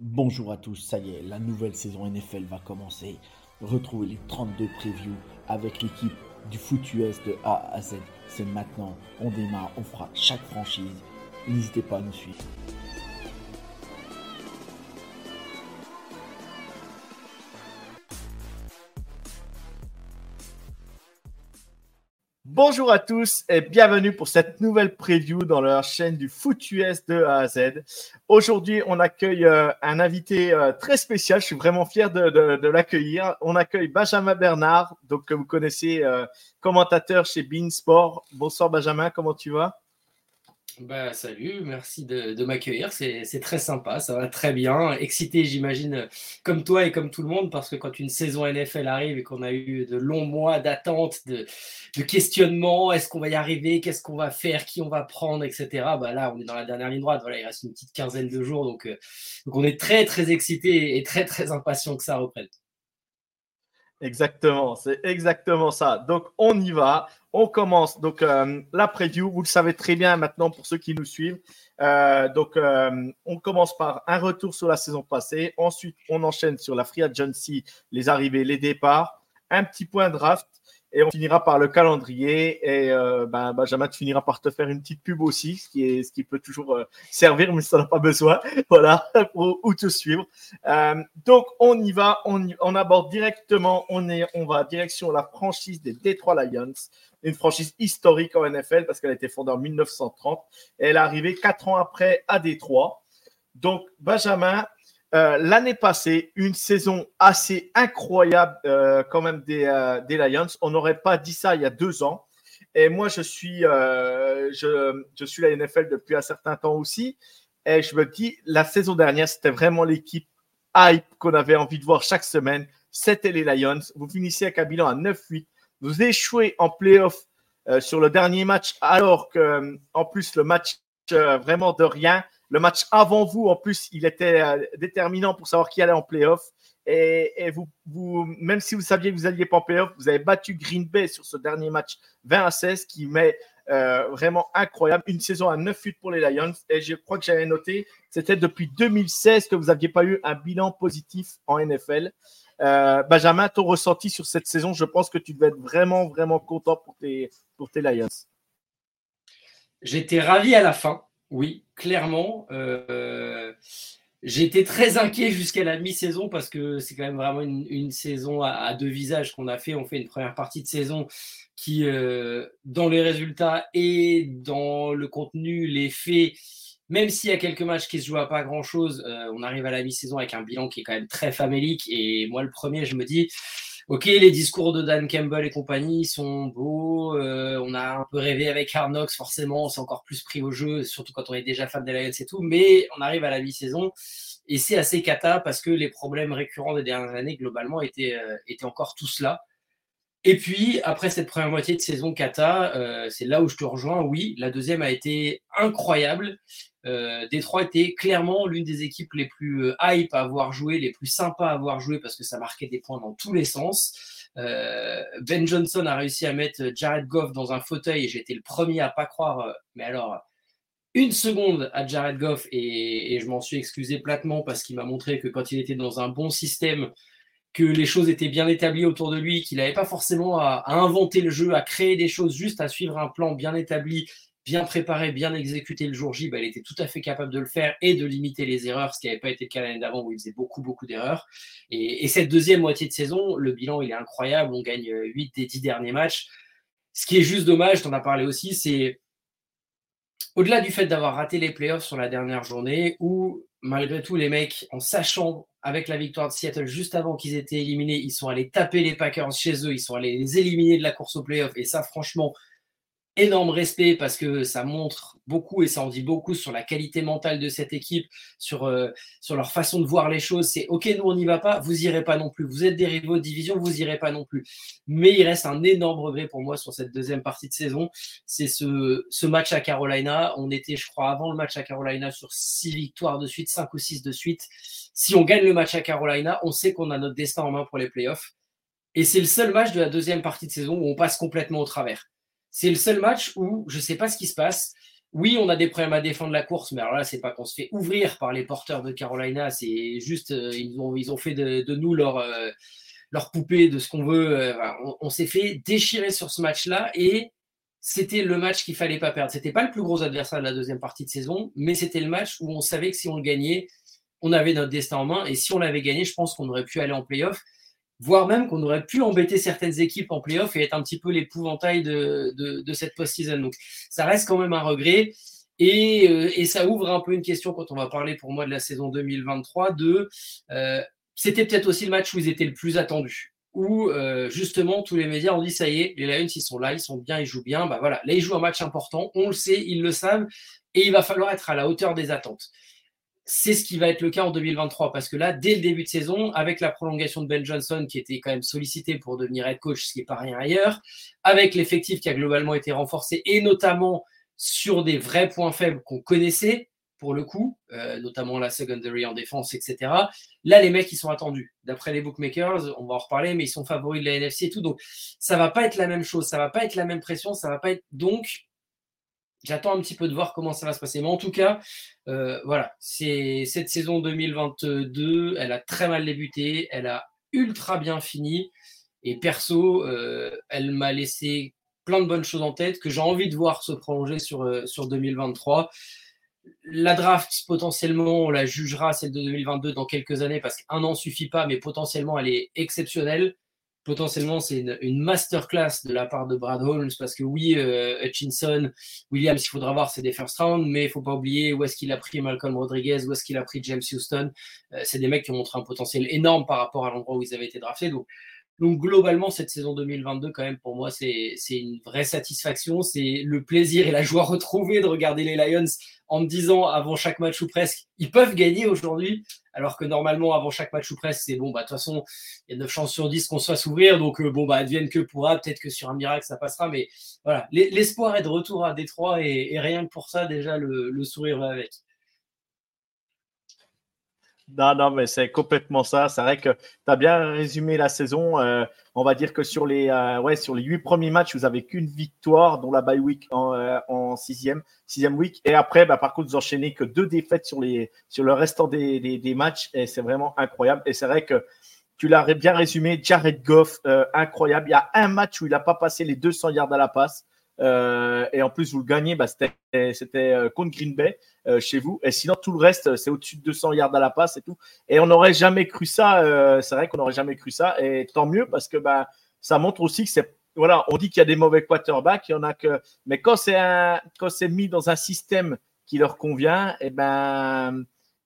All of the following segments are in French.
Bonjour à tous, ça y est, la nouvelle saison NFL va commencer. Retrouvez les 32 previews avec l'équipe du foot US de A à Z. C'est maintenant, on démarre, on fera chaque franchise. N'hésitez pas à nous suivre. Bonjour à tous et bienvenue pour cette nouvelle preview dans leur chaîne du foot US de A à Z. Aujourd'hui, on accueille euh, un invité euh, très spécial. Je suis vraiment fier de, l'accueillir. On accueille Benjamin Bernard, donc que vous connaissez, euh, commentateur chez Bein Sport. Bonsoir Benjamin, comment tu vas? Bah, salut, merci de, m'accueillir. C'est très sympa, ça va très bien. Excité, j'imagine, comme toi et comme tout le monde, parce que quand une saison NFL arrive et qu'on a eu de longs mois d'attente, de, de questionnement, est-ce qu'on va y arriver, qu'est-ce qu'on va faire, qui on va prendre, etc. Bah là, on est dans la dernière ligne droite. Voilà, il reste une petite quinzaine de jours, donc, euh, donc on est très très excité et très très impatient que ça reprenne. Exactement, c'est exactement ça. Donc, on y va. On commence. Donc, euh, la preview, vous le savez très bien maintenant pour ceux qui nous suivent. Euh, donc, euh, on commence par un retour sur la saison passée. Ensuite, on enchaîne sur la Free Agency, les arrivées, les départs, un petit point draft. Et on finira par le calendrier. Et euh, ben, Benjamin, tu finiras par te faire une petite pub aussi, ce qui, est, ce qui peut toujours euh, servir, mais ça n'a pas besoin. Voilà, pour, ou te suivre. Euh, donc, on y va, on, aborde directement, on, est, on va direction la franchise des Detroit Lions, une franchise historique en NFL parce qu'elle a été fondée en 1930 et elle est arrivée quatre ans après à Détroit. Donc, Benjamin, euh, l'année passée, une saison assez incroyable euh, quand même des, euh, des Lions. On n'aurait pas dit ça il y a deux ans. Et moi, je suis, je, suis la NFL depuis un certain temps aussi. Et je me dis, la saison dernière, c'était vraiment l'équipe hype qu'on avait envie de voir chaque semaine. C'était les Lions. Vous finissez avec un bilan à 9-8. Vous échouez en playoff sur le dernier match, alors que, euh, en plus, le match vraiment de rien. Le match avant vous, en plus, il était euh, déterminant pour savoir qui allait en playoff. Et, et vous, vous, même si vous saviez que vous alliez pas en playoff, vous avez battu Green Bay sur ce dernier match 20 à 16 qui met euh, vraiment incroyable. Une saison à 9-8 pour les Lions. Et je crois que j'avais noté, c'était depuis 2016 que vous n'aviez pas eu un bilan positif en NFL. Euh, Benjamin, ton ressenti sur cette saison, je pense que tu devais être vraiment, vraiment content pour tes, pour tes Lions. J'étais ravi à la fin, oui, clairement. Euh, J'étais très inquiet jusqu'à la mi-saison parce que c'est quand même vraiment une, saison à, à deux visages qu'on a fait. On fait une première partie de saison qui, euh, dans les résultats et dans le contenu, les faits, même s'il y a quelques matchs qui se jouent à pas grand-chose, euh, on arrive à la mi-saison avec un bilan qui est quand même très famélique. Et moi, le premier, je me dis, Ok, les discours de Dan Campbell et compagnie sont beaux. euh, on a un peu rêvé avec Knocks, forcément, on s'est encore plus pris au jeu, surtout quand on est déjà fan des Lions et tout. Mais on arrive à la mi-saison et c'est assez cata parce que les problèmes récurrents des dernières années, globalement, étaient, euh, encore tous là. Et puis, après cette première moitié de saison kata, euh, c'est là où je te rejoins. Oui, la deuxième a été incroyable. Euh, Détroit était clairement l'une des équipes les plus euh, hype à avoir joué, les plus sympas à avoir joué parce que ça marquait des points dans tous les sens. Euh, ben Johnson a réussi à mettre Jared Goff dans un fauteuil et j'étais le premier à pas croire. mais alors, une seconde à Jared Goff et, et je m'en suis excusé platement parce qu'il m'a montré que quand il était dans un bon système, que les choses étaient bien établies autour de lui, qu'il n'avait pas forcément à, à inventer le jeu, à créer des choses, juste à suivre un plan bien établi, bien préparé, bien exécuté le jour J, bah, il était tout à fait capable de le faire et de limiter les erreurs, ce qui n'avait pas été le cas l'année d'avant où il faisait beaucoup, beaucoup d'erreurs. Et, et cette deuxième moitié de saison, le bilan, il est incroyable. On gagne 8 des 10 derniers matchs. Ce qui est juste dommage, tu en as parlé aussi, c'est au-delà du fait d'avoir raté les playoffs sur la dernière journée, où malgré tout, les mecs, en sachant avec la victoire de Seattle juste avant qu'ils étaient éliminés, ils sont allés taper les Packers chez eux, ils sont allés les éliminer de la course aux playoffs. Et ça, franchement, énorme respect parce que ça montre beaucoup et ça en dit beaucoup sur la qualité mentale de cette équipe, sur, euh, sur leur façon de voir les choses. C'est OK, nous on n'y va pas, vous irez pas non plus. Vous êtes des rivaux de division, vous irez pas non plus. Mais il reste un énorme regret pour moi sur cette deuxième partie de saison. C'est ce, ce match à Carolina. On était, je crois, avant le match à Carolina sur six victoires de suite, cinq ou six de suite. Si on gagne le match à Carolina, on sait qu'on a notre destin en main pour les playoffs. Et c'est le seul match de la deuxième partie de saison où on passe complètement au travers. C'est le seul match où je ne sais pas ce qui se passe. Oui, on a des problèmes à défendre la course, mais alors là, c'est pas qu'on se fait ouvrir par les porteurs de Carolina, c'est juste euh, ils, ont, ils ont fait de, nous leur, euh, leur poupée de ce qu'on veut. Euh, on, s'est fait déchirer sur ce match-là et c'était le match qu'il fallait pas perdre. C'était pas le plus gros adversaire de la deuxième partie de saison, mais c'était le match où on savait que si on le gagnait, on avait notre destin en main et si on l'avait gagné, je pense qu'on aurait pu aller en playoff voire même qu'on aurait pu embêter certaines équipes en playoff et être un petit peu l'épouvantail de, cette post-season. Donc ça reste quand même un regret. Et, euh, et, ça ouvre un peu une question quand on va parler pour moi de la saison 2023 de euh, c'était peut-être aussi le match où ils étaient le plus attendus où euh, justement tous les médias ont dit ça y est, les Lions ils sont là, ils sont bien, ils jouent bien. Bah voilà, là ils jouent un match important, on le sait, ils le savent, et il va falloir être à la hauteur des attentes c'est ce qui va être le cas en 2023 parce que là, dès le début de saison, avec la prolongation de Ben Johnson qui était quand même sollicité pour devenir head coach, ce qui n'est pas rien ailleurs, avec l'effectif qui a globalement été renforcé et notamment sur des vrais points faibles qu'on connaissait pour le coup, euh, notamment la secondary en défense, etc. Là, les mecs, ils sont attendus. D'après les bookmakers, on va en reparler, mais ils sont favoris de la NFC et tout. Donc, ça va pas être la même chose, ça va pas être la même pression, ça va pas être. Donc, J'attends un petit peu de voir comment ça va se passer. Mais en tout cas, euh, voilà, c'est cette saison 2022, elle a très mal débuté, elle a ultra bien fini. Et perso, euh, elle m'a laissé plein de bonnes choses en tête que j'ai envie de voir se prolonger sur, euh, sur 2023. La draft, potentiellement, on la jugera, celle de 2022, dans quelques années, parce qu'un an suffit pas, mais potentiellement, elle est exceptionnelle potentiellement c'est une, masterclass de la part de Brad Holmes parce que oui, euh, Hutchinson, Williams, il faudra voir, c'est des first round, mais il faut pas oublier où est-ce qu'il a pris Malcolm Rodriguez, où est-ce qu'il a pris James Houston. Euh, c'est des mecs qui ont montré un potentiel énorme par rapport à l'endroit où ils avaient été draftés. Donc globalement, cette saison 2022, quand même, pour moi, c'est une vraie satisfaction. C'est le plaisir et la joie retrouvée de regarder les Lions en me disant avant chaque match ou presque, ils peuvent gagner aujourd'hui, alors que normalement, avant chaque match ou presque, c'est bon, bah, de toute façon, il y a 9 chances sur 10 qu'on se fasse ouvrir, donc euh, bon, bah, advienne que pourra, peut-être que sur un miracle, ça passera, mais voilà, l'espoir est de retour à Détroit et, rien que pour ça, déjà, le sourire va avec. Non, non, mais c'est complètement ça. C'est vrai que tu as bien résumé la saison. Euh, on va dire que sur les, euh, ouais, sur les huit premiers matchs, vous avez qu'une victoire, dont la bye week en, euh, sixième, week. Et après, bah, par contre, vous enchaînez que deux défaites sur, les, sur le restant des, des, des matchs. Et c'est vraiment incroyable. Et c'est vrai que tu l'as bien résumé. Jared Goff, incroyable. Il y a un match où il n'a pas passé les 200 yards à la passe. Euh, et en plus, vous le gagnez, bah, c'était euh, contre Green Bay euh, chez vous. Et sinon, tout le reste, c'est au-dessus de 200 yards à la passe et tout. Et on n'aurait jamais cru ça. c'est vrai qu'on n'aurait jamais cru ça. Et tant mieux parce que bah, ça montre aussi que c'est. Voilà, on dit qu'il y a des mauvais quarterbacks, il y en a que. Mais quand c'est mis dans un système qui leur convient, eh ben,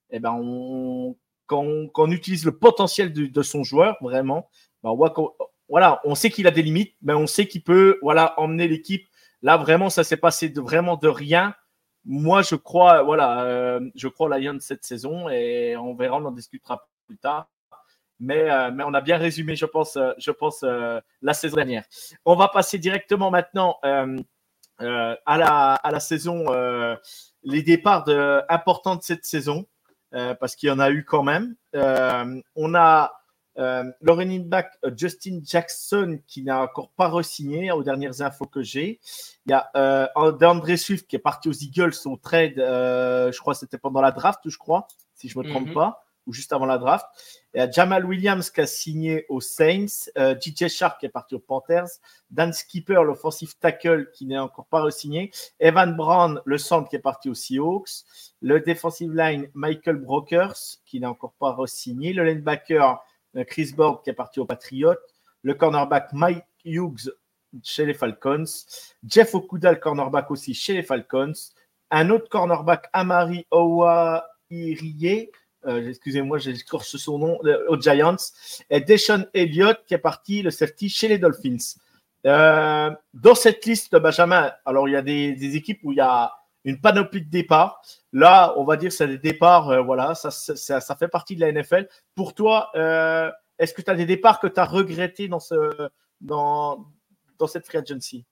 eh ben quand, on, utilise le potentiel de, son joueur, vraiment, bah, on voilà, on sait qu'il a des limites, mais on sait qu'il peut voilà, emmener l'équipe Là, vraiment, ça s'est passé de, vraiment de rien. Moi, je crois, voilà, euh, je crois Lion cette saison et on verra, on en discutera plus tard. Mais, euh, mais on a bien résumé, je pense, euh, je pense la saison dernière. On va passer directement maintenant à, la, saison, les départs importants de cette saison, parce qu'il y en a eu quand même. on a euh, le running back euh, Justin Jackson qui n'a encore pas re-signé aux dernières infos que j'ai. Il y a euh, DeAndre Swift qui est parti aux Eagles au trade, euh, je crois que c'était pendant la draft, je crois, si je ne me trompe mhm. pas, ou juste avant la draft. Il y a Jamal Williams qui a signé aux Saints, euh, DJ Shark qui est parti aux Panthers, Dan Skipper, l'offensive tackle qui n'est encore pas re-signé, Evan Brown, le centre qui est parti aux Seahawks, le defensive line Michael Brokers qui n'est encore pas re-signé, le linebacker Chris Borg qui est parti aux Patriots, le cornerback Mike Hughes chez les Falcons, Jeff Okuda, cornerback aussi chez les Falcons, un autre cornerback Amari Owairiye, euh, excusez-moi, j'écorche son nom, euh, aux Giants, et Deshaun Elliott qui est parti, le safety, chez les Dolphins. dans cette liste, Benjamin, alors il y a des, équipes où il y a une panoplie de départs. Là, on va dire c'est des départs, voilà, ça, fait partie de la NFL. Pour toi, est-ce que tu as des départs que tu as regrettés dans, ce, dans, dans cette free agency?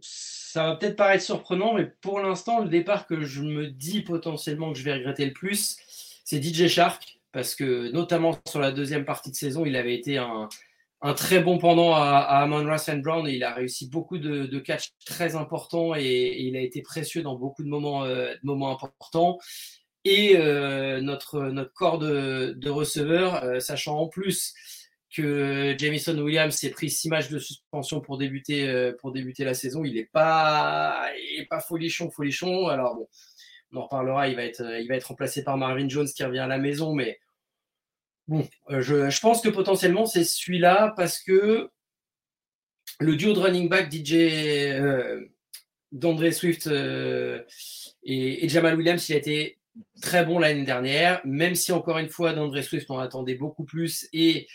Ça va peut-être paraître surprenant, mais pour l'instant, le départ que je me dis potentiellement que je vais regretter le plus, c'est DJ Shark, parce que notamment sur la deuxième partie de saison, il avait été un, très bon pendant à, à Amon Brown il a réussi beaucoup de, de catchs très importants et, il a été précieux dans beaucoup de moments, euh, moments importants. Et euh, notre, notre corps de, de receveurs, euh, sachant en plus que Jamison Williams s'est pris six matchs de suspension pour débuter, pour débuter la saison. Il n'est pas, pas folichon, folichon. Alors bon, on en reparlera. Il va être, il va être remplacé par Marvin Jones qui revient à la maison. Mais bon, euh, je, pense que potentiellement c'est celui-là parce que le duo de running back DJ euh, d'André Swift et, et, Jamal Williams, il a été très bon l'année dernière, même si encore une fois d'André Swift on attendait beaucoup plus et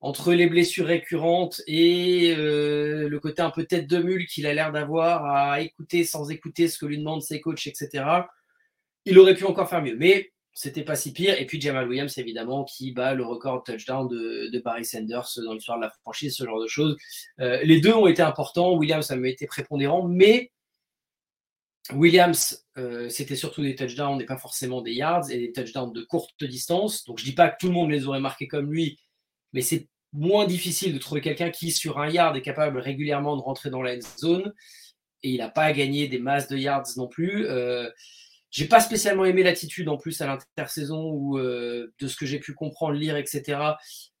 entre les blessures récurrentes et euh, le côté un peu tête de mule qu'il a l'air d'avoir à écouter sans écouter ce que lui demandent ses coachs, etc., il aurait pu encore faire mieux. Mais c'était pas si pire. Et puis Jamal Williams, évidemment, qui bat le record touchdown de, Barry Sanders dans l'histoire de la franchise, ce genre de choses. Euh, les deux ont été importants. Williams a été prépondérant, mais Williams, euh, c'était surtout des touchdowns et pas forcément des yards et des touchdowns de courte distance. Donc je dis pas que tout le monde les aurait marqués comme lui, mais c'est moins difficile de trouver quelqu'un qui, sur un yard, est capable régulièrement de rentrer dans la zone. Et il n'a pas gagné des masses de yards non plus. Euh, j'ai pas spécialement aimé l'attitude en plus à l'intersaison où, euh, de ce que j'ai pu comprendre, lire, etc.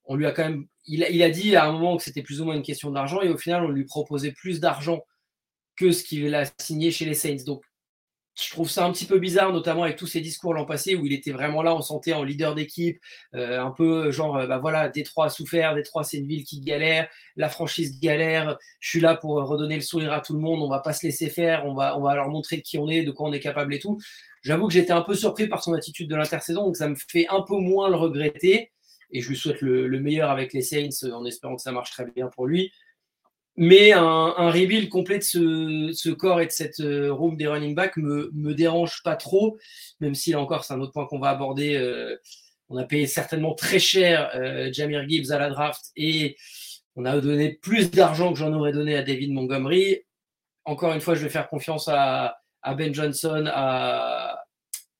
On lui a quand même, il a, il a dit à un moment que c'était plus ou moins une question d'argent et au final on lui proposait plus d'argent que ce qu'il a signé chez les Saints. Donc je trouve ça un petit peu bizarre, notamment avec tous ces discours l'an passé où il était vraiment là, on sentait en leader d'équipe, euh, un peu genre, euh, bah voilà, Détroit a souffert, Détroit c'est une ville qui galère, la franchise galère, je suis là pour redonner le sourire à tout le monde, on va pas se laisser faire, on va, leur montrer qui on est, de quoi on est capable et tout. J'avoue que j'étais un peu surpris par son attitude de l'intersaison, donc ça me fait un peu moins le regretter, et je lui souhaite le meilleur avec les Saints en espérant que ça marche très bien pour lui. Mais un, un rebuild complet de ce, corps et de cette euh, room des running backs me, me dérange pas trop, même si là encore, c'est un autre point qu'on va aborder. Euh, on a payé certainement très cher euh, Jamir Gibbs à la draft et on a donné plus d'argent que j'en aurais donné à David Montgomery. Encore une fois, je vais faire confiance à, Ben Johnson, à,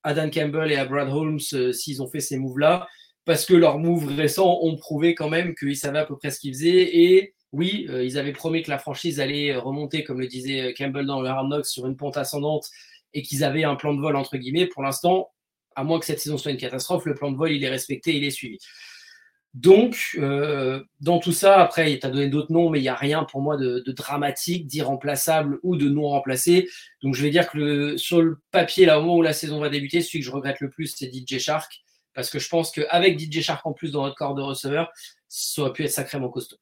à, Dan Campbell et à Brad Holmes s'ils ont fait ces moves-là, parce que leurs moves récents ont prouvé quand même qu'ils savaient à peu près ce qu'ils faisaient et oui, euh, ils avaient promis que la franchise allait remonter, comme le disait Campbell dans le Hard sur une pente ascendante et qu'ils avaient un plan de vol, entre guillemets. Pour l'instant, à moins que cette saison soit une catastrophe, le plan de vol, il est respecté, il est suivi. Donc, euh, dans tout ça, après, il t'a donné d'autres noms, mais il n'y a rien pour moi de, dramatique, d'irremplaçable ou de non remplacé. Donc, je vais dire que sur le papier, là, au moment où la saison va débuter, celui que je regrette le plus, c'est DJ Shark. Parce que je pense qu'avec DJ Shark en plus dans notre corps de receveur, ça aurait pu être sacrément costaud.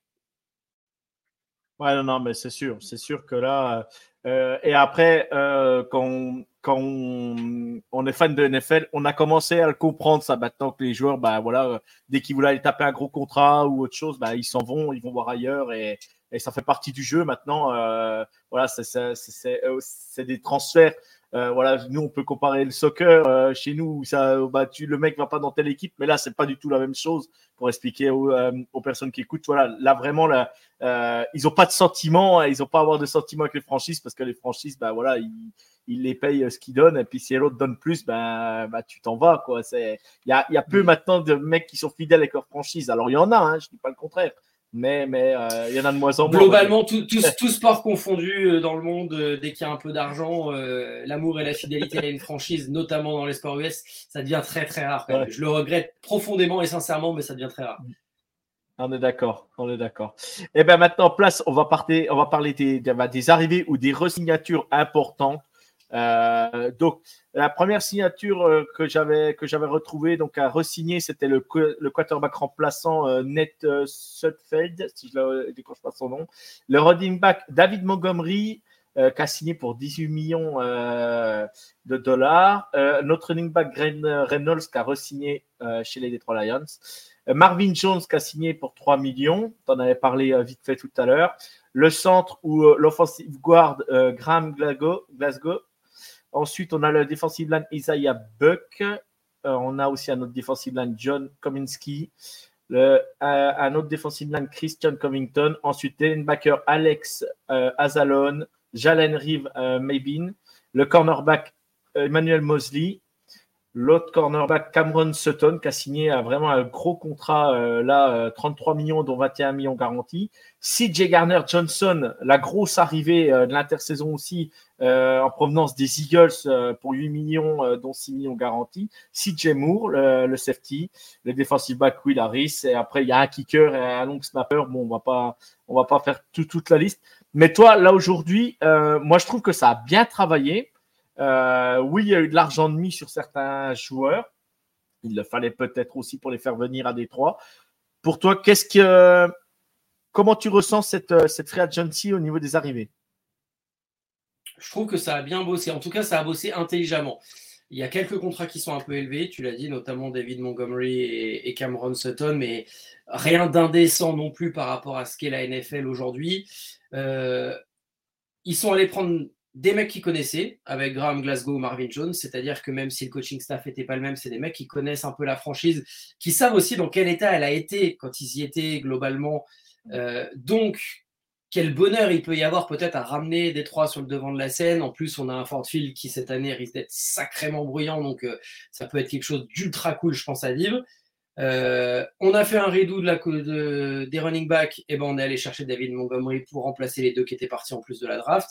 Ouais, non, non, mais c'est sûr. C'est sûr que là. Euh, et après, euh, quand, quand on, est fan de NFL, on a commencé à le comprendre, ça. Maintenant que les joueurs, bah, voilà, dès qu'ils voulaient aller taper un gros contrat ou autre chose, bah, ils s'en vont, ils vont voir ailleurs. Et, et ça fait partie du jeu maintenant. Euh, voilà, c'est des transferts euh, voilà, nous on peut comparer le soccer euh, chez nous, ça, bah, tu, le mec va pas dans telle équipe, mais là c'est pas du tout la même chose. Pour expliquer aux, euh, personnes qui écoutent, voilà, là vraiment, là, ils ont pas de sentiments, hein, ils ont pas à avoir de sentiments avec les franchises parce que les franchises, bah voilà, ils, ils les payent ce qu'ils donnent et puis si l'autre donne plus, ben bah, tu t'en vas quoi. C'est, il y a, y a peu maintenant de mecs qui sont fidèles avec leur franchise. Alors il y en a, hein, je dis pas le contraire mais mais euh, il y en a de moins en moins. Globalement, tout, tout, sport confondu euh, dans le monde, euh, dès qu'il y a un peu d'argent, l'amour et la fidélité à une franchise, notamment dans les sports US, ça devient très très rare. Je le regrette profondément et sincèrement, mais ça devient très rare. On est d'accord, on est d'accord. Et eh bien maintenant, place, on va, parler, on va parler des, des arrivées ou des resignatures importantes euh, donc, la première signature euh, que j'avais que j'avais retrouvée, donc à resigner, c'était le, quarterback remplaçant euh, Ned Sudfeld, si je ne décroche pas son nom. Le running back David Montgomery, qui a signé pour 18 millions de dollars. notre running back Reynolds, qui a resigné chez les Detroit Lions. Marvin Jones qui a signé pour 3 millions. Tu en avais parlé vite fait tout à l'heure. Le centre ou l'offensive guard Graham Glasgow. Ensuite, on a le defensive line Isaiah Buck. on a aussi un autre defensive line John Kominski. Le, un autre defensive line Christian Covington. Ensuite, linebacker Alex Azalon. Jalen Reeve Maybin. Le cornerback Emmanuel Mosley. L'autre cornerback, Cameron Sutton, qui a signé vraiment un gros contrat, euh, là, 33 euh, millions, dont 21 millions garantis. CJ Garner Johnson, la grosse arrivée euh, de l'intersaison aussi, en provenance des Eagles pour 8 millions, dont 6 millions garantis. CJ Moore, le, safety, le defensive back Will Harris, et après, il y a un kicker et un long snapper. Bon, on va pas, va pas faire toute la liste. Mais toi, là, aujourd'hui, moi, je trouve que ça a bien travaillé. Euh, oui, il y a eu de l'argent de mis sur certains joueurs. Il le fallait peut-être aussi pour les faire venir à Détroit. Pour toi, qu'est-ce que, comment tu ressens cette, cette free agency au niveau des arrivées? Je trouve que ça a bien bossé. En tout cas, ça a bossé intelligemment. Il y a quelques contrats qui sont un peu élevés, tu l'as dit, notamment David Montgomery et, Cameron Sutton, mais rien d'indécent non plus par rapport à ce qu'est la NFL aujourd'hui. Euh, ils sont allés prendre des mecs qui connaissaient avec Graham Glasgow, Marvin Jones, c'est-à-dire que même si le coaching staff n'était pas le même, c'est des mecs qui connaissent un peu la franchise, qui savent aussi dans quel état elle a été quand ils y étaient globalement. Euh, donc, quel bonheur il peut y avoir peut-être à ramener Détroit sur le devant de la scène. En plus, on a un Fort Field qui cette année risque d'être sacrément bruyant, donc euh, ça peut être quelque chose d'ultra cool, je pense, à vivre. Euh, on a fait un redo de la, de, des running backs, et ben on est allé chercher David Montgomery pour remplacer les deux qui étaient partis en plus de la draft.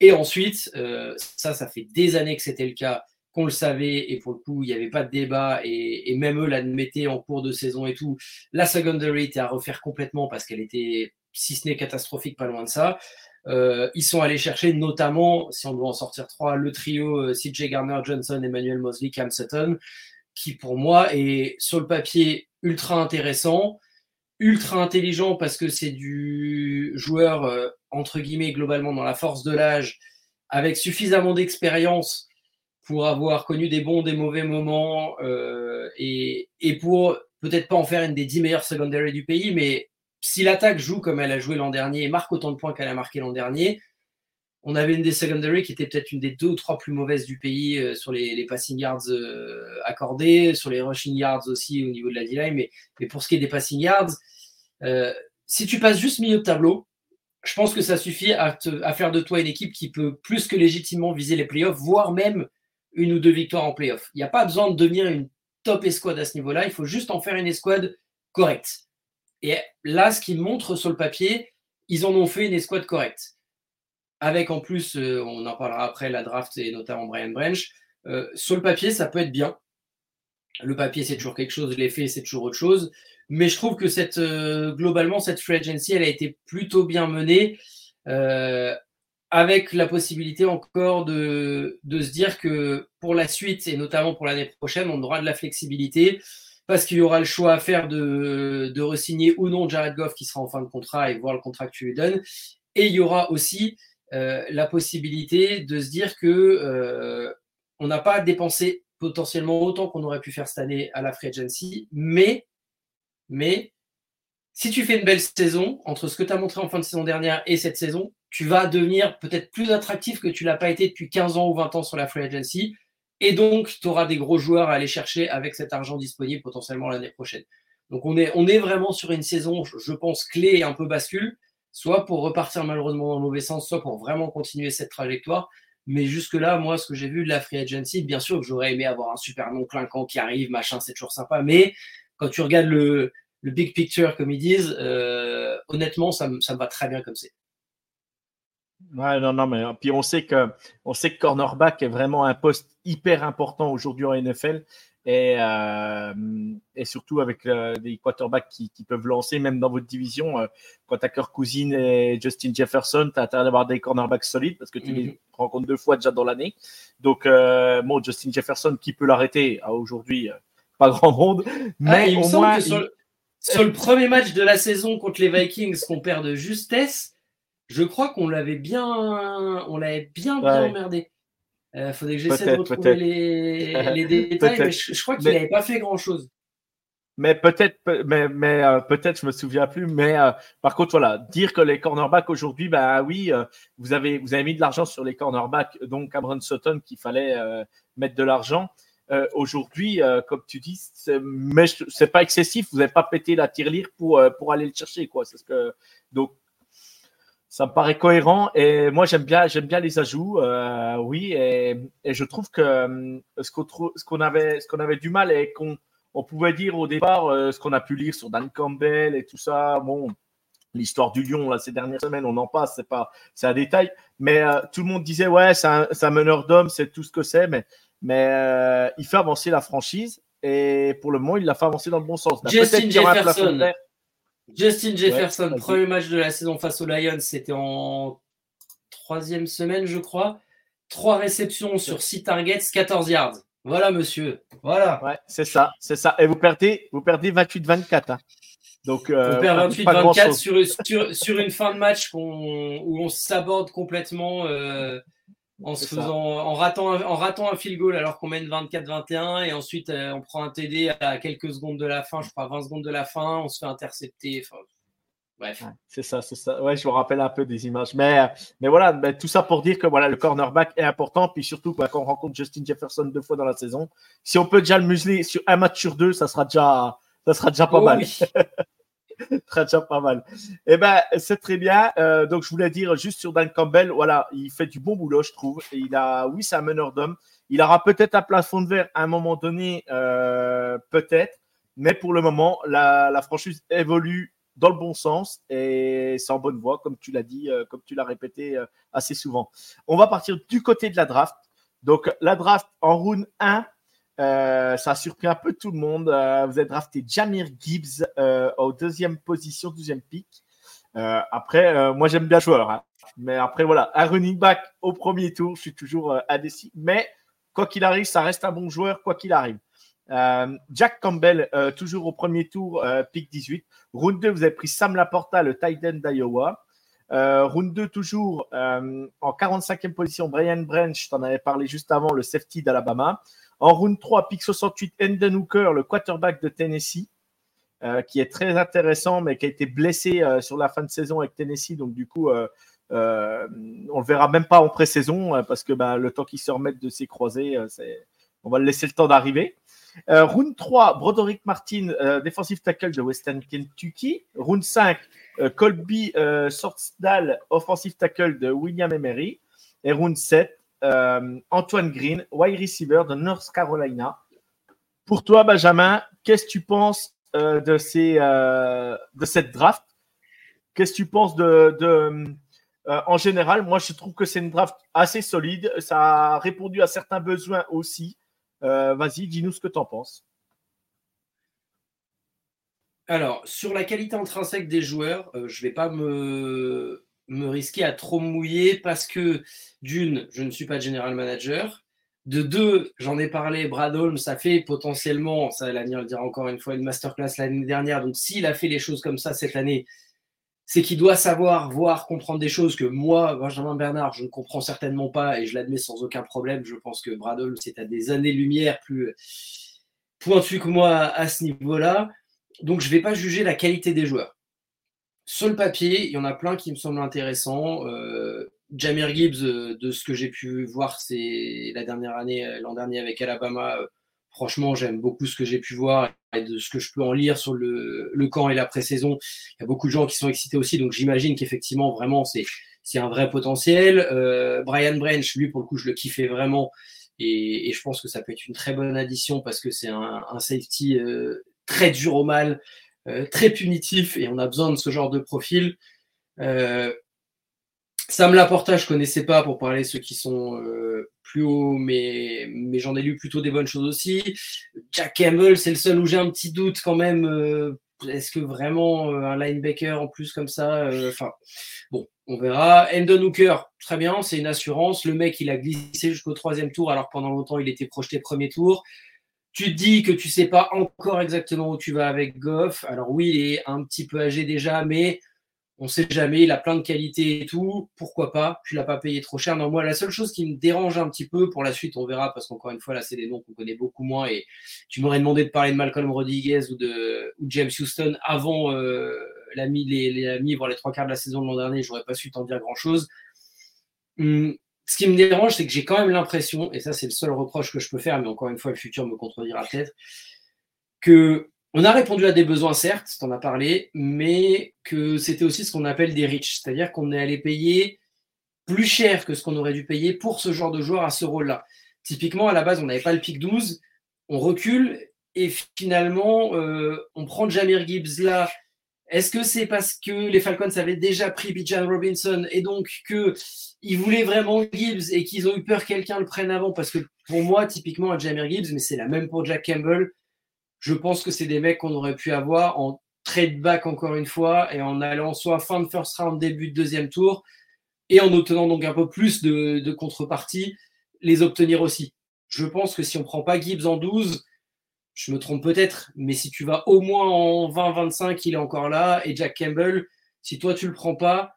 Et ensuite, euh, ça, ça fait des années que c'était le cas, qu'on le savait, et pour le coup, il n'y avait pas de débat, et, même eux l'admettaient en cours de saison et tout. La secondary était à refaire complètement parce qu'elle était, si ce n'est catastrophique, pas loin de ça. Euh, ils sont allés chercher notamment, si on doit en sortir trois, le trio euh, CJ Garner, Johnson, Emmanuel Mosley, Cam Sutton, qui pour moi est sur le papier ultra intéressant, ultra intelligent parce que c'est du joueur entre guillemets, globalement dans la force de l'âge, avec suffisamment d'expérience pour avoir connu des bons, des mauvais moments, euh, et, pour peut-être pas en faire une des dix meilleures secondaries du pays, mais si l'attaque joue comme elle a joué l'an dernier et marque autant de points qu'elle a marqué l'an dernier, on avait une des secondaries qui était peut-être une des deux ou trois plus mauvaises du pays euh, sur les, passing yards euh, accordés, sur les rushing yards aussi au niveau de la D-line, mais, pour ce qui est des passing yards, si tu passes juste milieu de tableau, je pense que ça suffit à, faire de toi une équipe qui peut plus que légitimement viser les playoffs, voire même une ou deux victoires en playoffs. Il n'y a pas besoin de devenir une top escouade à ce niveau-là, il faut juste en faire une escouade correcte. Et là, ce qu'ils montrent sur le papier, ils en ont fait une escouade correcte. Avec en plus, euh, on en parlera après, la draft et notamment Brian Branch. Euh, sur le papier, ça peut être bien. Le papier, c'est toujours quelque chose, l'effet, c'est toujours autre chose. Mais je trouve que euh, globalement, cette free agency, elle a été plutôt bien menée, avec la possibilité encore de, se dire que pour la suite, et notamment pour l'année prochaine, on aura de la flexibilité, parce qu'il y aura le choix à faire de, de re-signer ou non Jared Goff qui sera en fin de contrat et voir le contrat que tu lui donnes. Et il y aura aussi euh, la possibilité de se dire que on n'a pas dépensé potentiellement autant qu'on aurait pu faire cette année à la free agency, mais mais si tu fais une belle saison, entre ce que tu as montré en fin de saison dernière et cette saison, tu vas devenir peut-être plus attractif que tu l'as pas été depuis 15 ans ou 20 ans sur la free agency. Et donc, tu auras des gros joueurs à aller chercher avec cet argent disponible potentiellement l'année prochaine. Donc, on est, on est vraiment sur une saison, je pense, clé et un peu bascule, soit pour repartir malheureusement dans le mauvais sens, soit pour vraiment continuer cette trajectoire. Mais jusque-là, moi, ce que j'ai vu de la free agency, bien sûr que j'aurais aimé avoir un super nom clinquant qui arrive, machin, c'est toujours sympa. Mais quand tu regardes le, le big picture, comme ils disent, euh, honnêtement, ça, ça me va très bien comme c'est. Ouais, non, non, mais puis on sait que on sait que cornerback est vraiment un poste hyper important aujourd'hui en NFL et, euh, et surtout avec des quarterbacks qui, qui, peuvent lancer même dans votre division. Euh, quand tu as Kirk Cousin et Justin Jefferson, tu as intérêt d'avoir des cornerbacks solides parce que tu les mhm. rencontres deux fois déjà dans l'année. Donc, bon, Justin Jefferson, qui peut l'arrêter aujourd'hui Pas grand monde, ah, mais au moins. Sur le premier match de la saison contre les Vikings qu'on perd de justesse, je crois qu'on l'avait bien, on l'avait bien, bien emmerdé. Il euh, faudrait que j'essaie de retrouver les, les, détails, mais je, crois qu'il n'avait pas fait grand chose. mais peut-être, mais, mais euh, peut-être, je me souviens plus. Mais euh, par contre, voilà, dire que les cornerbacks aujourd'hui, bah oui, euh, vous avez vous avez mis de l'argent sur les cornerbacks, donc Cameron Sutton qu'il fallait mettre de l'argent. aujourd'hui, comme tu dis, mais c'est pas excessif. Vous n'avez pas pété la tirelire pour pour aller le chercher, quoi. C'est ce que donc ça me paraît cohérent et moi j'aime bien j'aime bien les ajouts oui et, et, je trouve que ce qu'on ce qu'on avait ce qu'on avait du mal et qu'on on pouvait dire au départ euh, ce qu'on a pu lire sur Dan Campbell et tout ça. Bon, l'histoire du lion là, ces dernières semaines, on en passe, c'est pas, c'est un détail. Mais euh, tout le monde disait ouais, c'est un, meneur d'hommes, c'est tout ce que c'est, mais, mais euh, il fait avancer la franchise et pour le moment, il l'a fait avancer dans le bon sens. Justin Jefferson. Justin Jefferson, premier match de la saison face aux Lions, c'était en troisième semaine, je crois. Trois réceptions sur six targets, 14 yards. Voilà, monsieur. Voilà. Ouais, c'est ça, c'est ça. Et vous perdez, vous perdez 28-24. Hein. Donc, euh, on perd 28-24 sur, sur, une fin de match où on s'aborde complètement euh, en se faisant, en ratant, un, en ratant un field goal alors qu'on mène 24-21 et ensuite euh, on prend un TD à quelques secondes de la fin, je crois 20 secondes de la fin, on se fait intercepter. C'est ça, c'est ça. Ouais, je me rappelle un peu des images. Mais, mais voilà, tout ça pour dire que voilà, le cornerback est important. Puis surtout, quand on rencontre Justin Jefferson deux fois dans la saison, si on peut déjà le museler sur un match sur deux, ça sera déjà, ça sera déjà pas oh mal. déjà pas mal. Eh ben, c'est très bien. Euh, donc, je voulais dire juste sur Dan Campbell, voilà, il fait du bon boulot, je trouve. Il a, oui, c'est un meneur d'homme. Il aura peut-être un plafond de verre à un moment donné, euh, peut-être. Mais pour le moment, la, franchise évolue dans le bon sens et c'est en bonne voie, comme tu l'as dit, euh, comme tu l'as répété assez souvent. On va partir du côté de la draft. Donc, la draft en round 1, euh, ça a surpris un peu tout le monde. vous avez drafté Jamir Gibbs au deuxième position, deuxième pick. après, moi, j'aime bien le joueur. Hein. Mais après, voilà, un running back au premier tour, je suis toujours indécis. Mais quoi qu'il arrive, ça reste un bon joueur, quoi qu'il arrive. Euh, Jack Campbell, euh, toujours au premier tour, euh, pick 18. Round 2, vous avez pris Sam Laporta, le Titan d'Iowa. round 2, toujours en 45e position, Brian Branch, je t'en avais parlé juste avant, le safety d'Alabama. En round 3, pick 68, Enden Hooker, le quarterback de Tennessee, qui est très intéressant, mais qui a été blessé sur la fin de saison avec Tennessee. Donc, du coup, on ne le verra même pas en pré-saison parce que bah, le temps qu'il se remette de ses croisés, on va le laisser le temps d'arriver. Euh, round 3, Broderick Martin, euh, defensive tackle de Western Kentucky. Round 5, euh, Colby Sortsdal, offensive tackle de William Emery. Et round 7, Antoine Green, wide receiver de North Carolina. Pour toi, Benjamin, qu'est-ce que tu penses de, ces, de cette draft? Qu'est-ce que tu penses de, en général, moi, je trouve que c'est une draft assez solide. Ça a répondu à certains besoins aussi. Euh, vas-y, dis-nous ce que tu en penses. Alors, sur la qualité intrinsèque des joueurs, euh, je ne vais pas me, me risquer à trop mouiller parce que, d'une, je ne suis pas general manager. De deux, j'en ai parlé, Brad Holmes, ça fait potentiellement, ça l'avenir le dira encore une fois, une masterclass l'année dernière. Donc, s'il a fait les choses comme ça cette année, c'est qu'il doit savoir, voir, comprendre des choses que moi, Benjamin Bernard, je ne comprends certainement pas et je l'admets sans aucun problème. Je pense que Bradle, c'est à des années-lumière plus pointu que moi à ce niveau-là. Donc, je ne vais pas juger la qualité des joueurs. Sur le papier, il y en a plein qui me semblent intéressants. Euh, Jamir Gibbs, euh, de ce que j'ai pu voir, c'est la dernière année, euh, l'an dernier avec Alabama, euh, Franchement, j'aime beaucoup ce que j'ai pu voir et de ce que je peux en lire sur le, camp et la pré-saison. Il y a beaucoup de gens qui sont excités aussi, donc j'imagine qu'effectivement, vraiment, c'est, c'est un vrai potentiel. Brian Branch, lui, pour le coup, je le kiffais vraiment. Et, je pense que ça peut être une très bonne addition parce que c'est un, safety très dur au mal, très punitif, et on a besoin de ce genre de profil. Sam Laporta, je connaissais pas pour parler ceux qui sont plus haut, mais, mais j'en ai lu plutôt des bonnes choses aussi. Jack Campbell, c'est le seul où j'ai un petit doute quand même. Euh, est-ce que vraiment euh, un linebacker en plus comme ça euh, Enfin, bon, on verra. Endon Hooker, très bien, c'est une assurance. Le mec, il a glissé jusqu'au troisième tour, alors pendant longtemps, il était projeté premier tour. Tu te dis que tu sais pas encore exactement où tu vas avec Goff. Alors oui, il est un petit peu âgé déjà, mais On ne sait jamais, il a plein de qualités et tout. Pourquoi pas? Tu l'as pas payé trop cher. Non, moi, la seule chose qui me dérange un petit peu pour la suite, on verra, parce qu'encore une fois, là, c'est des noms qu'on connaît beaucoup moins. Et tu m'aurais demandé de parler de Malcolm Rodriguez ou de James Houston avant euh, l'ami, les, les trois quarts de la saison de l'an dernier. J'aurais pas su t'en dire grand chose. Hum, ce qui me dérange, c'est que j'ai quand même l'impression, et ça, c'est le seul reproche que je peux faire, mais encore une fois, le futur me contredira peut-être, que on a répondu à des besoins, certes, tu en as parlé, mais que c'était aussi ce qu'on appelle des riches, c'est-à-dire qu'on est allé payer plus cher que ce qu'on aurait dû payer pour ce genre de joueur à ce rôle-là. Typiquement, à la base, on n'avait pas le pic 12, on recule et finalement, euh, on prend Jamir Gibbs là. Est-ce que c'est parce que les Falcons avaient déjà pris Bijan Robinson et donc qu'ils voulaient vraiment Gibbs et qu'ils ont eu peur que quelqu'un le prenne avant? Parce que pour moi, typiquement, un Jamir Gibbs, mais c'est la même pour Jack Campbell, je pense que c'est des mecs qu'on aurait pu avoir en trade back encore une fois et en allant soit fin de first round, début de deuxième tour et en obtenant donc un peu plus de, de contrepartie, les obtenir aussi. Je pense que si on prend pas Gibbs en 12, je me trompe peut-être, mais si tu vas au moins en 20-25, il est encore là. Et Jack Campbell, si toi tu le prends pas,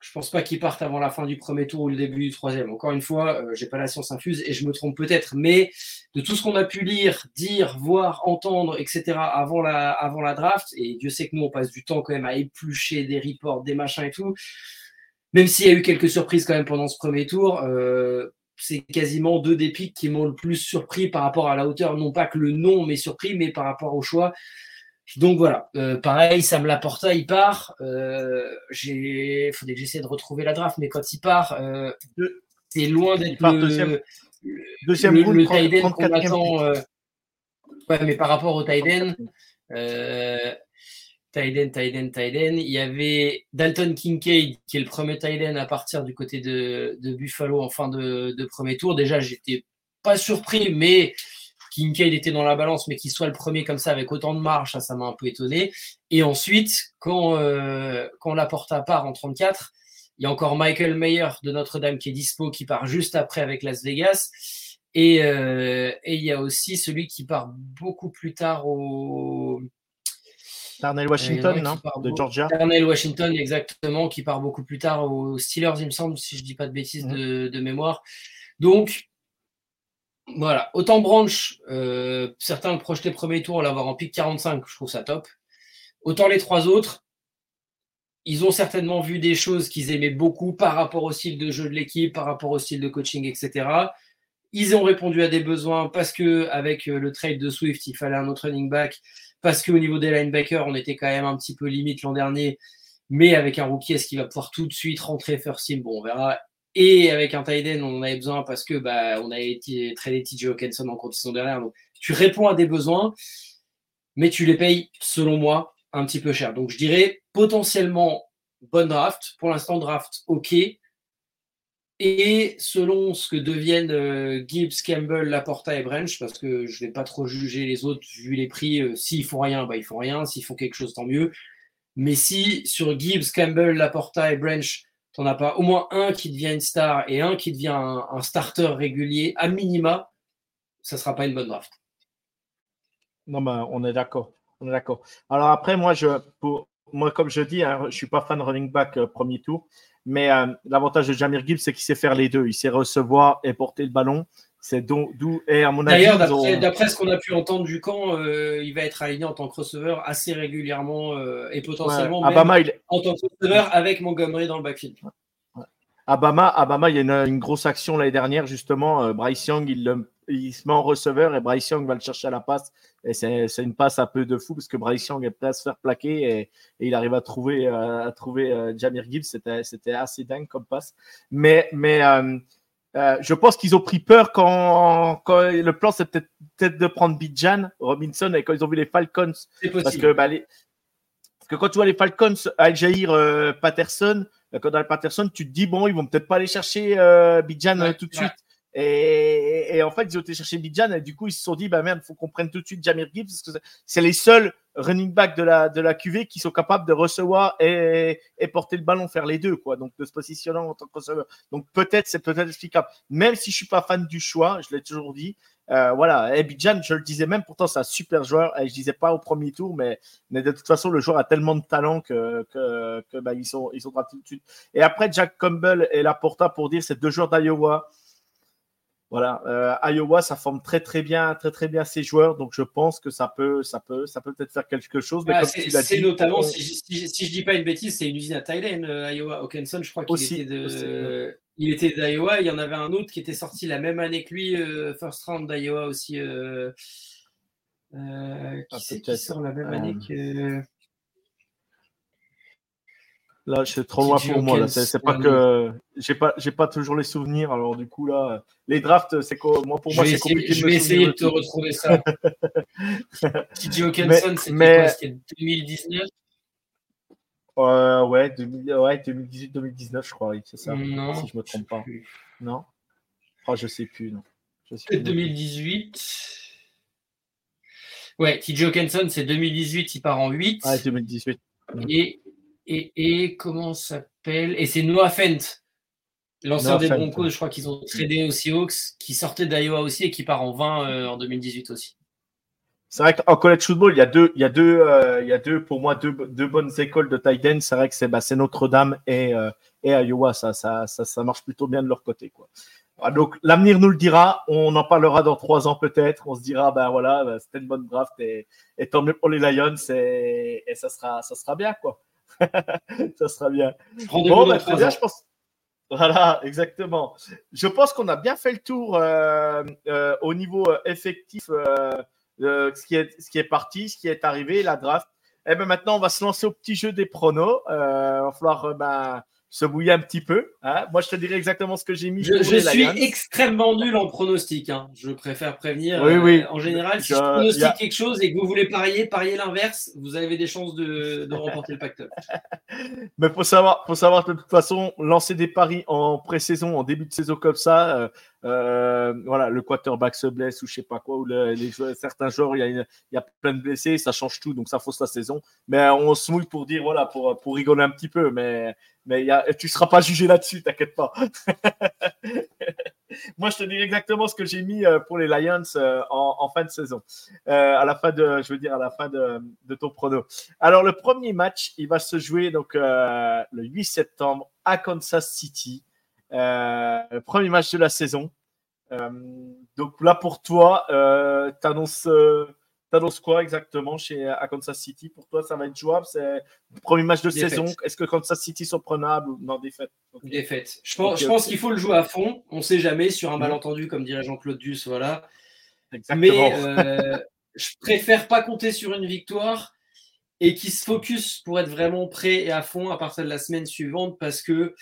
je pense pas qu'il parte avant la fin du premier tour ou le début du troisième. Encore une fois, euh, j'ai pas la science infuse et je me trompe peut-être, mais de tout ce qu'on a pu lire, dire, voir, entendre, etc. avant la, avant la draft, et Dieu sait que nous on passe du temps quand même à éplucher des reports, des machins et tout. Même s'il y a eu quelques surprises quand même pendant ce premier tour, euh, c'est quasiment deux des pics qui m'ont le plus surpris par rapport à la hauteur. Non pas que le nom m'ait surpris, mais par rapport au choix. Donc voilà, euh, pareil, Sam Laporta, il part. Euh, il faudrait que j'essaie de retrouver la draft, mais quand il part, euh, c'est loin d'être le deuxième, deuxième le, le Tiden qu'on attend. Euh, ouais, mais par rapport au Tiden, Tiden, Tiden, Tiden, il y avait Dalton Kincaid, qui est le premier Tiden à partir du côté de, Buffalo en fin de, premier tour. Déjà, j'étais pas surpris, mais Kincaid était dans la balance, mais qu'il soit le premier comme ça avec autant de marge, ça, m'a un peu étonné. Et ensuite, quand, euh, quand la porte à part en 34, il y a encore Michael Mayer de Notre-Dame qui est dispo, qui part juste après avec Las Vegas. Et, euh, et il y a aussi celui qui part beaucoup plus tard au. Darnell Washington, non De Georgia. Darnell Washington, exactement, qui part beaucoup plus tard aux Steelers, il me semble, si je ne dis pas de bêtises de, de mémoire. Donc, voilà, autant Branch, euh, certains le projetaient premier tour, l'avoir en pic 45, je trouve ça top. Autant les trois autres, ils ont certainement vu des choses qu'ils aimaient beaucoup par rapport au style de jeu de l'équipe, par rapport au style de coaching, etc. Ils ont répondu à des besoins parce que avec euh, le trade de Swift, il fallait un autre running back, parce qu'au niveau des linebackers, on était quand même un petit peu limite l'an dernier. Mais avec un rookie, est-ce qu'il va pouvoir tout de suite rentrer first team? Bon, on verra. Et avec un tight end, on en avait besoin parce que bah, on a été tradé TJ Hawkinson en condition derrière. Donc, tu réponds à des besoins, mais tu les payes, selon moi, un petit peu cher. Donc, je dirais potentiellement bonne draft. Pour l'instant, draft OK. Et selon ce que deviennent euh, Gibbs, Campbell, Laporta et Branch, parce que je ne vais pas trop juger les autres vu les prix, euh, s'ils font rien, bah, ils font rien. S'ils font quelque chose, tant mieux. Mais si sur Gibbs, Campbell, Laporta et Branch, tu n'en as pas au moins un qui devient une star et un qui devient un, starter régulier, à minima, ça ne sera pas une bonne draft. Non, ben, on est d'accord. On est d'accord. Alors après, moi, je, pour, moi, comme je dis, hein, je ne suis pas fan running back euh, premier tour, mais euh, l'avantage de Jamir Gibbs, c'est qu'il sait faire les deux. Il sait recevoir et porter le ballon. C'est d'où et à mon avis. D'ailleurs, d'après ce qu'on a pu entendre du camp, euh, il va être aligné en tant que receveur assez régulièrement euh, et potentiellement même en tant que receveur avec Montgomery dans le backfield. Abama, Abama, il y a une, grosse action l'année dernière, justement. Bryce Young, il, il, se met en receveur et Bryce Young va le chercher à la passe. Et c'est une passe un peu de fou parce que Bryce Young est prêt à se faire plaquer et, et il arrive à trouver, à trouver Jamir Gibbs. C'était assez dingue comme passe. Mais, mais euh, je pense qu'ils ont pris peur quand, quand le plan c'était peut-être de prendre Bijan Robinson et quand ils ont vu les Falcons. Parce que, bah, les, parce que quand tu vois les Falcons, Aljair euh, Patterson, euh, quand dans Patterson, tu te dis bon, ils vont peut-être pas aller chercher euh, Bijan tout de suite. Et, en fait, ils ont été chercher Bijan et du coup, ils se sont dit, bah merde, faut qu'on prenne tout de suite Jamir Gibbs parce que c'est les seuls running backs de la, de la QV qui sont capables de recevoir et, porter le ballon, faire les deux, quoi. Donc, de se positionner en tant que receveur. Donc, peut-être, c'est peut-être explicable. Même si je suis pas fan du choix, je l'ai toujours dit. Euh, voilà, et Bijan, je le disais même, pourtant c'est un super joueur, et je disais pas au premier tour, mais, mais de toute façon, le joueur a tellement de talent que, que bah, ils sont, ils sont tout de suite. Et après, Jack Campbell et Laporta pour dire, c'est deux joueurs d'Iowa voilà, euh, Iowa, ça forme très très bien, très très bien ses joueurs, donc je pense que ça peut, ça peut, ça peut peut-être faire quelque chose. Ah, c'est notamment, si, je, si, dis pas une bêtise, c'est une usine à Thailand, euh, Iowa. Hawkinson, je crois qu'il était de, il était d'Iowa. Il y en avait un autre qui était sorti la même année que lui, euh, first round d'Iowa aussi. qui ah, qui sort la même année que Là, c'est trop loin pour moi. C'est pas que j'ai pas, j'ai pas toujours les souvenirs. Alors du coup là, les drafts, c'est quoi Moi pour moi, c'est compliqué. Je vais essayer de te retrouver ça. TJ Hawkinson, c'était quoi C'était 2019 euh, ouais, 2018-2019, je crois, c'est ça. Non, si je me trompe pas. Non? Oh, Je sais plus, non. Peut-être 2018. Ouais, TJ Hawkinson, c'est 2018, il part en 8. Ah, 2018. Et et, comment s'appelle Et c'est Noah Fent, l'ancien des Broncos, je crois qu'ils ont tradé aux Seahawks, qui sortait d'Iowa aussi et qui part en 20 euh, en 2018 aussi. C'est vrai qu'en college football, il y a deux, il y a deux, euh, il y a deux pour moi deux, bonnes écoles de tight end. C'est vrai que c'est bah, Notre-Dame et, euh, et Iowa, ça, ça, ça, marche plutôt bien de leur côté, quoi. Ah, donc l'avenir nous le dira. On en parlera dans trois ans peut-être. On se dira, ben voilà, bah, c'était une bonne draft et, et tant mieux pour les Lions et, et ça sera, ça sera bien, quoi. ça sera bien. Bon, bah, très bien, je pense. Voilà, exactement. Je pense qu'on a bien fait le tour euh, euh, au niveau euh, effectif, ce, qui est, ce qui est parti, ce qui est arrivé, la draft. Et eh ben maintenant, on va se lancer au petit jeu des pronos. il va falloir ben, se bouiller un petit peu. Hein. Moi, je te dirais exactement ce que j'ai mis. Je, suis extrêmement nul en pronostic. Hein. Je préfère prévenir. Oui, oui. en général, si je, pronostique quelque chose et que vous voulez parier, parier l'inverse, vous avez des chances de, remporter le pacte. Mais faut savoir, faut savoir de toute façon, lancer des paris en pré-saison, en début de saison comme ça. Euh, euh, voilà, le quarterback se blesse ou je sais pas quoi, ou les certains joueurs, il y, a, plein de blessés, ça change tout, donc ça fausse la saison. Mais on se mouille pour dire, voilà, pour, rigoler un petit peu, mais, tu seras pas jugé là-dessus, t'inquiète pas. Moi, je te dirai exactement ce que j'ai mis euh, pour les Lions euh, en, fin de saison, à la fin de, je veux dire, à la fin de, de ton prono. Alors, le premier match, il va se jouer donc le 8 septembre à Kansas City. Euh, le premier match de la saison. Euh, donc là, pour toi, euh, tu annonces T'annonces quoi exactement chez à Kansas City? Pour toi, ça va être jouable? C'est le premier match de saison. Est-ce que Kansas City sont prenables non défaite? Défaite. Je pense, je pense qu'il faut le jouer à fond. On ne sait jamais sur un mhm. malentendu, comme dirait Jean-Claude Duss. Voilà. Mais euh, je préfère pas compter sur une victoire et qui se focus pour être vraiment prêt et à fond à partir de la semaine suivante parce que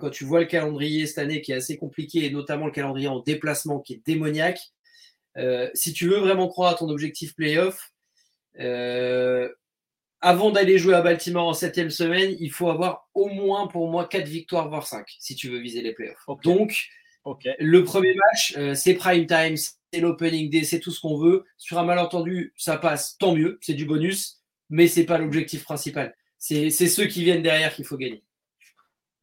quand tu vois le calendrier cette année qui est assez compliqué et notamment le calendrier en déplacement qui est démoniaque, euh, si tu veux vraiment croire à ton objectif playoff, euh, avant d'aller jouer à Baltimore en septième semaine, il faut avoir au moins pour moi quatre victoires, voire cinq, si tu veux viser les playoffs. Donc, le premier match, c'est prime time, c'est l'opening day, c'est tout ce qu'on veut. Sur un malentendu, ça passe, tant mieux, c'est du bonus mais ce n'est pas l'objectif principal. C'est ceux qui viennent derrière qu'il faut gagner.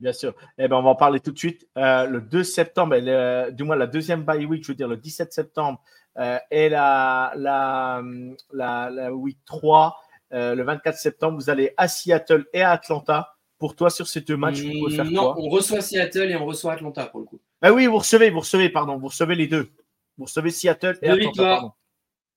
Bien sûr. Eh ben, on va en parler tout de suite. Euh, le 2 septembre, du moins la deuxième bye week, je veux dire le 17 septembre, euh, et la, la, la, week 3, euh, le 24 septembre, vous allez à Seattle et à Atlanta. Pour toi, sur ces deux matchs, vous pouvez faire Non, on reçoit Seattle et on reçoit Atlanta pour le coup. Ah oui, vous recevez, vous recevez, pardon, vous recevez les deux. Vous recevez Seattle et deux Atlanta. Victoires.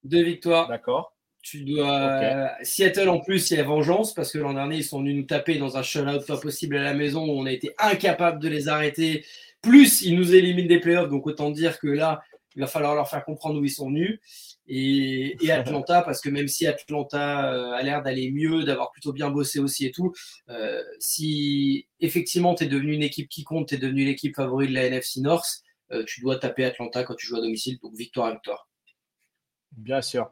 Deux victoires. D'accord. Tu dois. Seattle en plus, il y a vengeance parce que l'an dernier, ils sont venus nous taper dans un shutout pas possible à la maison où on a été incapable de les arrêter. Plus, ils nous éliminent des playoffs. Donc, autant dire que là, il va falloir leur faire comprendre où ils sont venus. Et, Atlanta, parce que même si Atlanta euh, a l'air d'aller mieux, d'avoir plutôt bien bossé aussi et tout, euh, si effectivement tu es devenu une équipe qui compte, tu es devenu l'équipe favorite de la NFC North, euh, tu dois taper Atlanta quand tu joues à domicile. Donc, victoire à victoire. Bien sûr.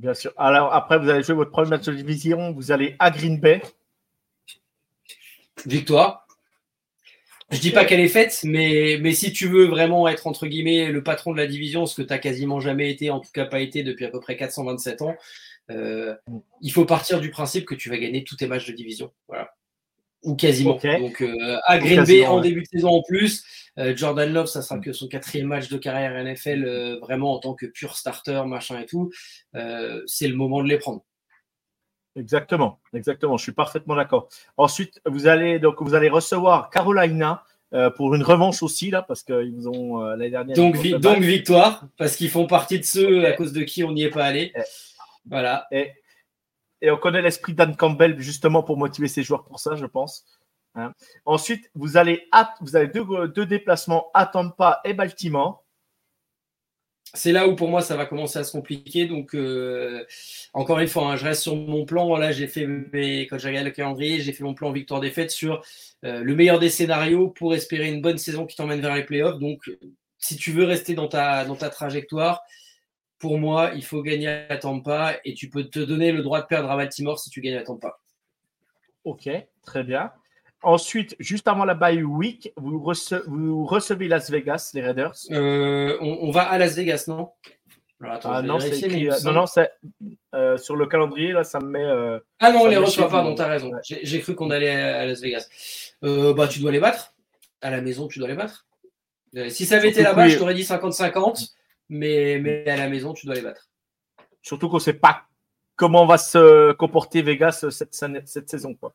Bien sûr. Alors après, vous allez jouer votre premier match de division, vous allez à Green Bay. Victoire. Je dis pas qu'elle est faite, mais, mais si tu veux vraiment être entre guillemets le patron de la division, ce que tu n'as quasiment jamais été, en tout cas pas été depuis à peu près 427 ans, euh, il faut partir du principe que tu vas gagner tous tes matchs de division. Voilà. Ou quasiment. Donc euh, à Green Bay en début de saison en plus. Euh, Jordan Love, ça sera que son quatrième match de carrière NFL, vraiment en tant que pur starter, machin et tout. c'est le moment de les prendre. Exactement, exactement. Je suis parfaitement d'accord. Ensuite, vous allez donc vous allez recevoir Carolina euh, pour une revanche aussi là, parce qu'ils vous ont euh, l'année dernière. Donc, donc victoire, parce qu'ils font partie de ceux à cause de qui on n'y est pas allé. voilà. Et, et, on connaît l'esprit d'Anne Campbell justement pour motiver ses joueurs pour ça, je pense. Hein. Ensuite, vous allez, vous avez deux, déplacements à Tampa et Baltimore c'est là où pour moi ça va commencer à se compliquer. Donc, euh, encore une fois, hein, je reste sur mon plan. Là, j'ai fait quand j'ai regardé le calendrier, j'ai fait mon plan victoire-défaite sur euh, le meilleur des scénarios pour espérer une bonne saison qui t'emmène vers les playoffs. Donc, si tu veux rester dans ta, dans ta trajectoire, pour moi, il faut gagner à Tampa et tu peux te donner le droit de perdre à Baltimore si tu gagnes à Tampa. Ok, très bien. Ensuite, juste avant la bye week, vous, recevez Las Vegas, les Raiders. Euh, on, va à Las Vegas, non? Ah, non, euh, non, non, euh, sur le calendrier, là, ça me met. ah non, on les reçoit pas, non, t'as raison. J'ai cru qu'on allait à, Las Vegas. bah, tu dois les battre. À la maison, tu dois les battre. Si ça avait été là-bas, je t'aurais dit 50-50, mais, mais à la maison, tu dois les battre. Surtout qu'on ne sait pas comment va se comporter Vegas cette, cette saison. Quoi.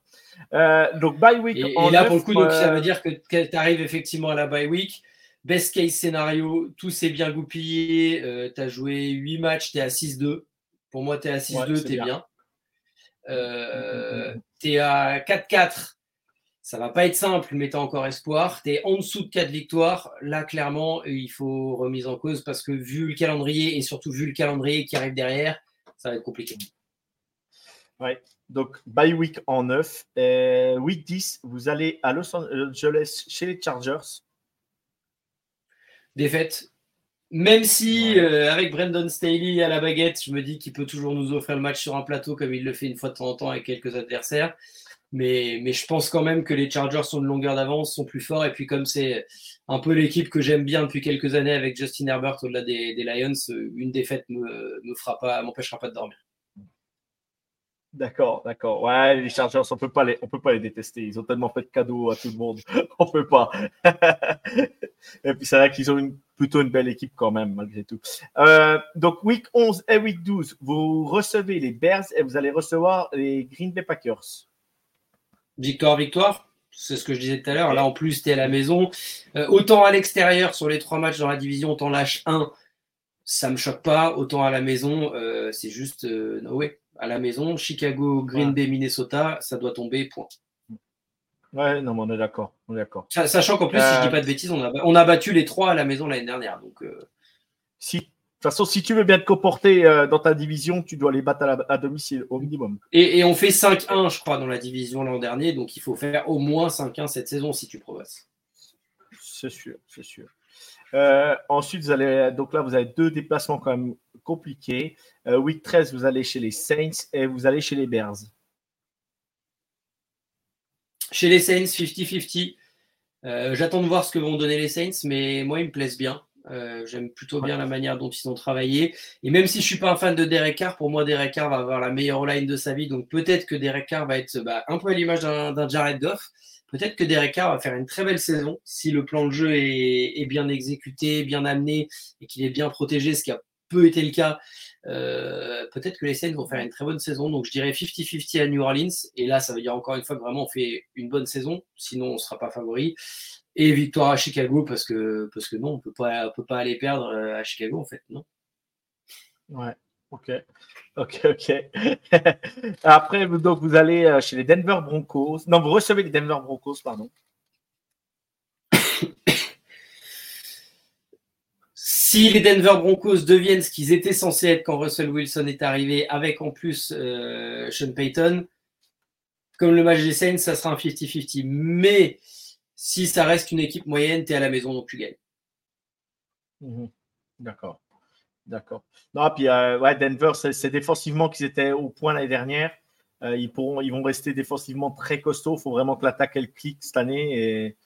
Euh, donc, bye week. Et, là, pour le coup, donc, ça veut euh, dire que tu arrives effectivement à la bye week. Best case scénario, tout s'est bien goupillé. Euh, tu as joué 8 matchs, tu es à 6-2. Pour moi, tu es à 6-2, tu es bien. tu es à 4-4. Ça va pas être simple, mais tu as encore espoir. Tu es en dessous de 4 victoires. Là, clairement, il faut remise en cause parce que vu le calendrier et surtout vu le calendrier qui arrive derrière, ça va être compliqué. Ouais. Donc, bye week en 9. Et week 10, vous allez à Los Angeles chez les Chargers. Défaite. Même si, euh, avec Brandon Staley à la baguette, je me dis qu'il peut toujours nous offrir le match sur un plateau comme il le fait une fois de temps en temps avec quelques adversaires. Mais, je pense quand même que les Chargers sont de longueur d'avance, sont plus forts. Et puis, comme c'est un peu l'équipe que j'aime bien depuis quelques années avec Justin Herbert au-delà des, Lions, une défaite ne m'empêchera pas de dormir. D'accord, d'accord. Ouais, les Chargers, on peut peut pas les détester. Ils ont tellement fait de cadeaux à tout le monde, on peut pas. et puis c'est vrai qu'ils ont plutôt une belle équipe quand même, malgré tout. Euh, donc week 11 et week 12, vous recevez les Bears et vous allez recevoir les Green Bay Packers. Victoire, victoire. C'est ce que je disais tout à l'heure. Là, en plus, tu es à la maison. Euh, autant à l'extérieur, sur les trois matchs dans la division, on t'en lâche un. Ça me choque pas. Autant à la maison, euh, c'est juste euh, no À la maison, Chicago, Green Bay, Minnesota, ça doit tomber, point. Ouais, non, mais on est d'accord. On est d'accord. Sachant qu'en plus, si je dis pas de bêtises, on a, on a battu les trois à la maison l'année dernière. Donc, si toute façon, si tu veux bien te comporter euh, dans ta division, tu dois les battre à, domicile au minimum. Et, on fait 5-1, je crois, dans la division l'an dernier. Donc il faut faire au moins 5-1 cette saison si tu progresses. C'est sûr, c'est sûr. Euh, ensuite, vous allez, donc là, vous avez deux déplacements quand même compliqués. Euh, week 13, vous allez chez les Saints et vous allez chez les Bears. Chez les Saints, 50-50. J'attends de voir ce que vont donner les Saints, mais moi, ils me plaisent bien. Euh, j'aime plutôt bien la manière dont ils ont travaillé. Et même si je suis pas un fan de Derek Carr, pour moi, Derek Carr va avoir la meilleure line de sa vie. Donc peut-être que Derek Carr va être bah, un peu à l'image d'un Jared Goff. Peut-être que Derek Carr va faire une très belle saison si le plan de jeu est, bien exécuté, bien amené et qu'il est bien protégé, ce qui a peu été le cas. Euh, peut-être que les Saints vont faire une très bonne saison. Donc je dirais 50-50 à New Orleans. Et là, ça veut dire encore une fois que vraiment on fait une bonne saison. Sinon, on ne sera pas favori et victoire à Chicago parce que, parce que non, on peut pas, peut pas aller perdre euh, à Chicago en fait, non Ouais, ok. Ok, ok. Après, donc, vous allez euh, chez les Denver Broncos. Non, vous recevez les Denver Broncos, pardon. si les Denver Broncos deviennent ce qu'ils étaient censés être quand Russell Wilson est arrivé, avec en plus euh, Sean Payton, comme le match des Saints, ça sera un 50-50. Mais si ça reste une équipe moyenne, tu es à la maison, donc tu gagnes. Mhm. D'accord. D'accord. Non, puis euh, ouais, Denver, c'est défensivement qu'ils étaient au point l'année dernière. Euh, ils, vont rester défensivement très costauds. Il faut vraiment que l'attaque elle clique cette année. Et,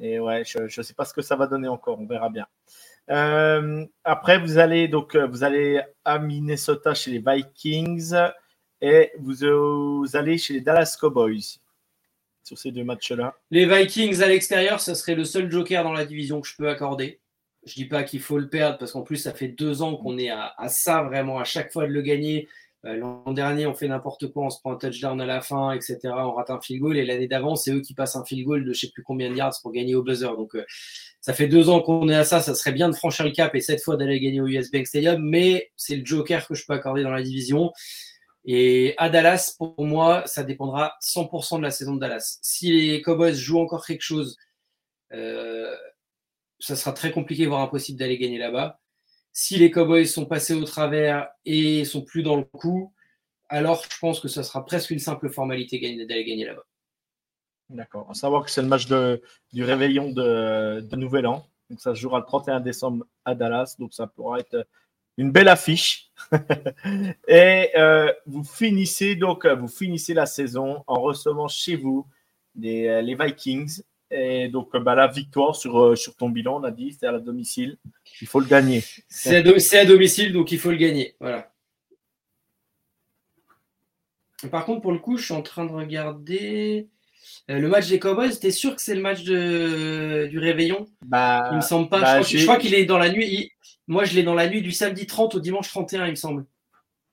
Et ouais, je ne sais pas ce que ça va donner encore. On verra bien. Euh, après, vous allez donc vous allez à Minnesota chez les Vikings et vous, allez chez les Dallas Cowboys ces deux matchs-là. Les Vikings à l'extérieur, ça serait le seul joker dans la division que je peux accorder. Je dis pas qu'il faut le perdre parce qu'en plus, ça fait deux ans qu'on est à, ça vraiment, à chaque fois de le gagner. Euh, l'an dernier, on fait n'importe quoi, on se prend un touchdown à la fin, etc. On rate un field goal. Et l'année d'avant, c'est eux qui passent un field goal de je sais plus combien de yards pour gagner au buzzer. Donc, euh, ça fait deux ans qu'on est à ça. Ça serait bien de franchir le cap et cette fois d'aller gagner au US Bank Stadium. Mais c'est le joker que je peux accorder dans la division. Et à Dallas, pour moi, ça dépendra 100% de la saison de Dallas. Si les Cowboys jouent encore quelque chose, euh, ça sera très compliqué, voire impossible d'aller gagner là-bas. Si les Cowboys sont passés au travers et sont plus dans le coup, alors je pense que ça sera presque une simple formalité d'aller gagner là-bas. D'accord. À savoir que c'est le match du réveillon de, Nouvel An. Donc ça se jouera le 31 décembre à Dallas. Donc ça pourra être une belle affiche. et euh, vous finissez donc vous finissez la saison en recevant chez vous les Vikings et donc, bah, la victoire sur, euh, sur ton bilan, on a dit, c'est à la domicile. Il faut le gagner. C'est à, domicile, donc il faut le gagner. Voilà. Par contre, pour le coup, je suis en train de regarder euh, le match des Cowboys. T'es sûr que c'est le match de, du réveillon? Bah, Il me semble pas. je bah, crois qu'il est dans la nuit. Moi, je l'ai dans la nuit du samedi 30 au dimanche 31, il me semble.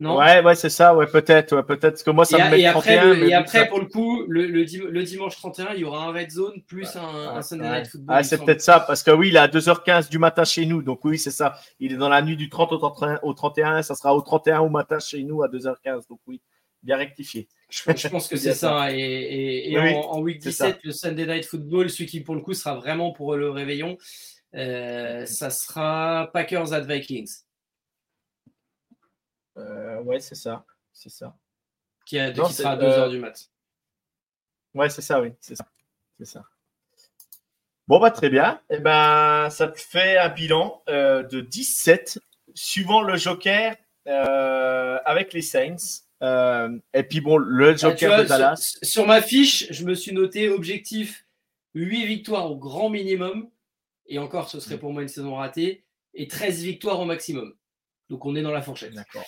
Non? Ouais, ouais, c'est ça, ouais, peut-être, peut-être. que moi, ça me met et après, 31, et après pour le coup, le, le, dimanche 31, il y aura un red zone plus un, Sunday Night Football. Ah, c'est peut-être ça, parce que oui, il est à 2h15 du matin chez nous, donc oui, c'est ça. Il est dans la nuit du 30 au 31, au 31, ça sera au 31 au matin chez nous à 2h15, donc oui, bien rectifié. Je, pense que c'est ça. Et, et, en, week 17, le Sunday Night Football, celui qui pour le coup sera vraiment pour le réveillon, euh, ça sera Packers at Vikings. Euh, ouais, c'est ça. C'est ça. Qui, a, sera à 2h du mat. Ouais, c'est ça, oui. C'est ça. C'est ça. Bon, bah, très bien. Et eh ben, ça te fait un bilan euh, de 17 suivant le Joker euh, avec les Saints. et puis, bon, le ah, Joker de Dallas. Sur, sur, ma fiche, je me suis noté objectif 8 victoires au grand minimum. Et encore, ce serait pour moi une saison ratée. Et 13 victoires au maximum. Donc, on est dans la fourchette. D'accord.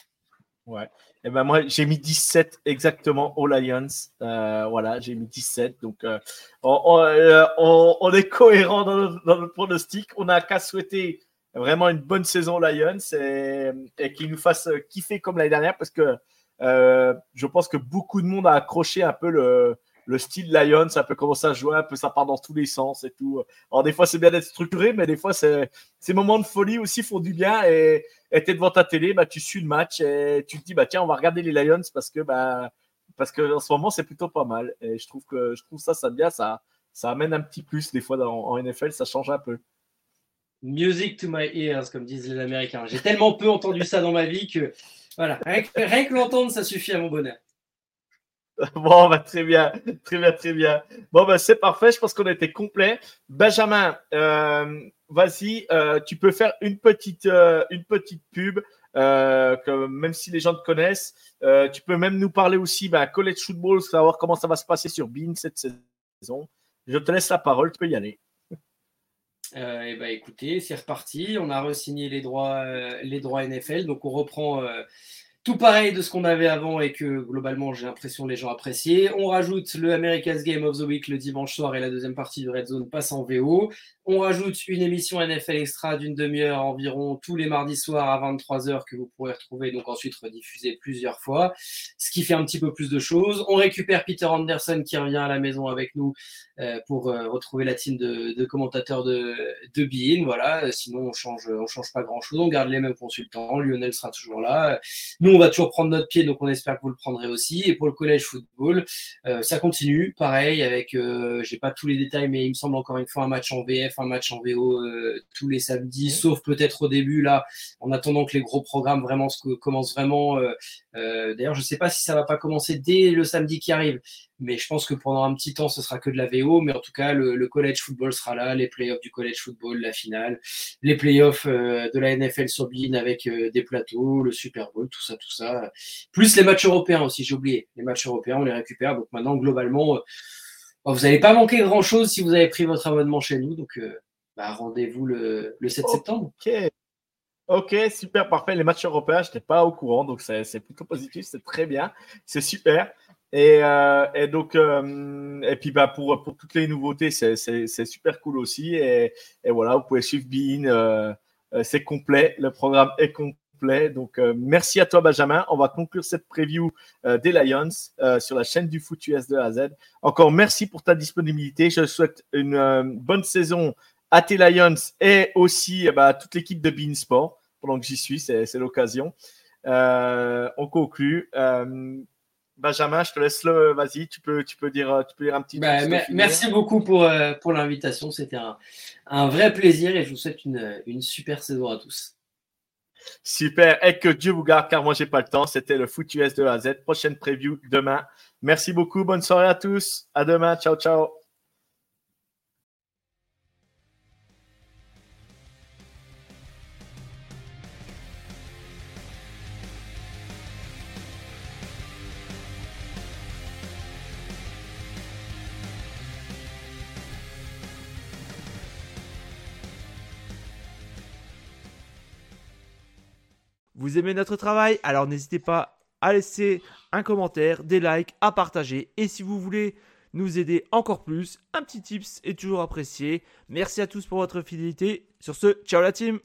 Ouais. Et eh ben moi, j'ai mis 17 exactement aux Lions. Euh, voilà, j'ai mis 17. Donc, euh, euh, on, est cohérent dans notre, pronostic. On n'a qu'à souhaiter vraiment une bonne saison Lions et, et qu'ils nous fassent kiffer comme l'année dernière parce que je pense que beaucoup de monde a accroché un peu le, le style Lions, ça peut commencer à jouer un peu, ça part dans tous les sens et tout. Alors, des fois, c'est bien d'être structuré, mais des fois, ces moments de folie aussi font du bien. Et tu es devant ta télé, bah, tu suis le match et tu te dis, bah, tiens, on va regarder les Lions parce que, bah, parce que en ce moment, c'est plutôt pas mal. Et je trouve que je trouve ça, ça bien, ça, ça amène un petit plus des fois en NFL, ça change un peu. Music to my ears, comme disent les Américains. J'ai tellement peu entendu ça dans ma vie que, voilà, rien que l'entendre, ça suffit à mon bonheur. Bon, bah, très bien, très bien, très bien. Bon, bah, c'est parfait. Je pense qu'on a été complet. Benjamin, euh, vas-y, euh, tu peux faire une petite, euh, une petite pub, même si les gens te connaissent, tu peux même nous parler aussi bah, college football, savoir comment ça va se passer sur Bean cette saison. Je te laisse la parole, tu peux y aller. Eh ben, écoutez, c'est reparti. On a re-signé les droits, les droits NFL, donc on reprend tout pareil de ce qu'on avait avant et que globalement j'ai l'impression les gens appréciaient. On rajoute le America's Game of the Week le dimanche soir et la deuxième partie du Red Zone passe en VO. On rajoute une émission NFL Extra d'une demi-heure environ tous les mardis soirs à 23h que vous pourrez retrouver donc ensuite rediffusée plusieurs fois, ce qui fait un petit peu plus de choses. On récupère Peter Anderson qui revient à la maison avec nous euh, pour euh, retrouver la team de, commentateurs de, de Bein. Voilà, sinon on change, on change pas grand-chose. On garde les mêmes consultants. Lionel sera toujours là. Nous on va toujours prendre notre pied, donc on espère que vous le prendrez aussi. Et pour le collège football, euh, ça continue, pareil, avec, euh, j'ai pas tous les détails, mais il me semble encore une fois un match en VF, un match en VO euh, tous les samedis, sauf peut-être au début, là, en attendant que les gros programmes vraiment commencent vraiment. D'ailleurs, je sais pas si ça va pas commencer dès le samedi qui arrive, mais je pense que pendant un petit temps, ce sera que de la VO. Mais en tout cas, le, college football sera là, les playoffs du college football, la finale, les playoffs euh, de la NFL sur Bean avec euh, des plateaux, le Super Bowl, tout ça, tout ça. Plus les matchs européens aussi, j'ai oublié. Les matchs européens, on les récupère. Donc maintenant, globalement, vous n'allez pas manquer grand-chose si vous avez pris votre abonnement chez nous. Donc, bah, rendez-vous le, 7 septembre. Ok. Ok, super, parfait. Les matchs européens, je n'étais pas au courant, donc c'est plutôt positif, c'est très bien, c'est super. Et, et, donc, et puis bah, pour, pour toutes les nouveautés, c'est super cool aussi. Et, et, voilà, vous pouvez suivre Bean, c'est complet, le programme est complet donc, euh, merci à toi, Benjamin. On va conclure cette preview euh, des Lions euh, sur la chaîne du foot US de A à Z. Encore merci pour ta disponibilité. Je souhaite une bonne saison à tes Lions et aussi bah, à toute l'équipe de Beansport. Pendant que j'y suis, c'est l'occasion. on conclut. Benjamin, je te laisse le. Vas-y, tu peux, tu peux dire, tu peux dire un petit. Bah, merci beaucoup pour, pour l'invitation. C'était un, un, vrai plaisir et je vous souhaite une, une super saison à tous. Super. Et que Dieu vous garde, car moi, j'ai pas le temps. C'était le Foot US de A à Z. Prochaine preview demain. Merci beaucoup. Bonne soirée à tous. À demain. Ciao, ciao. Vous aimez notre travail Alors n'hésitez pas à laisser un commentaire, des likes, à partager. Et si vous voulez nous aider encore plus, un petit tips est toujours apprécié. Merci à tous pour votre fidélité. Sur ce, ciao la team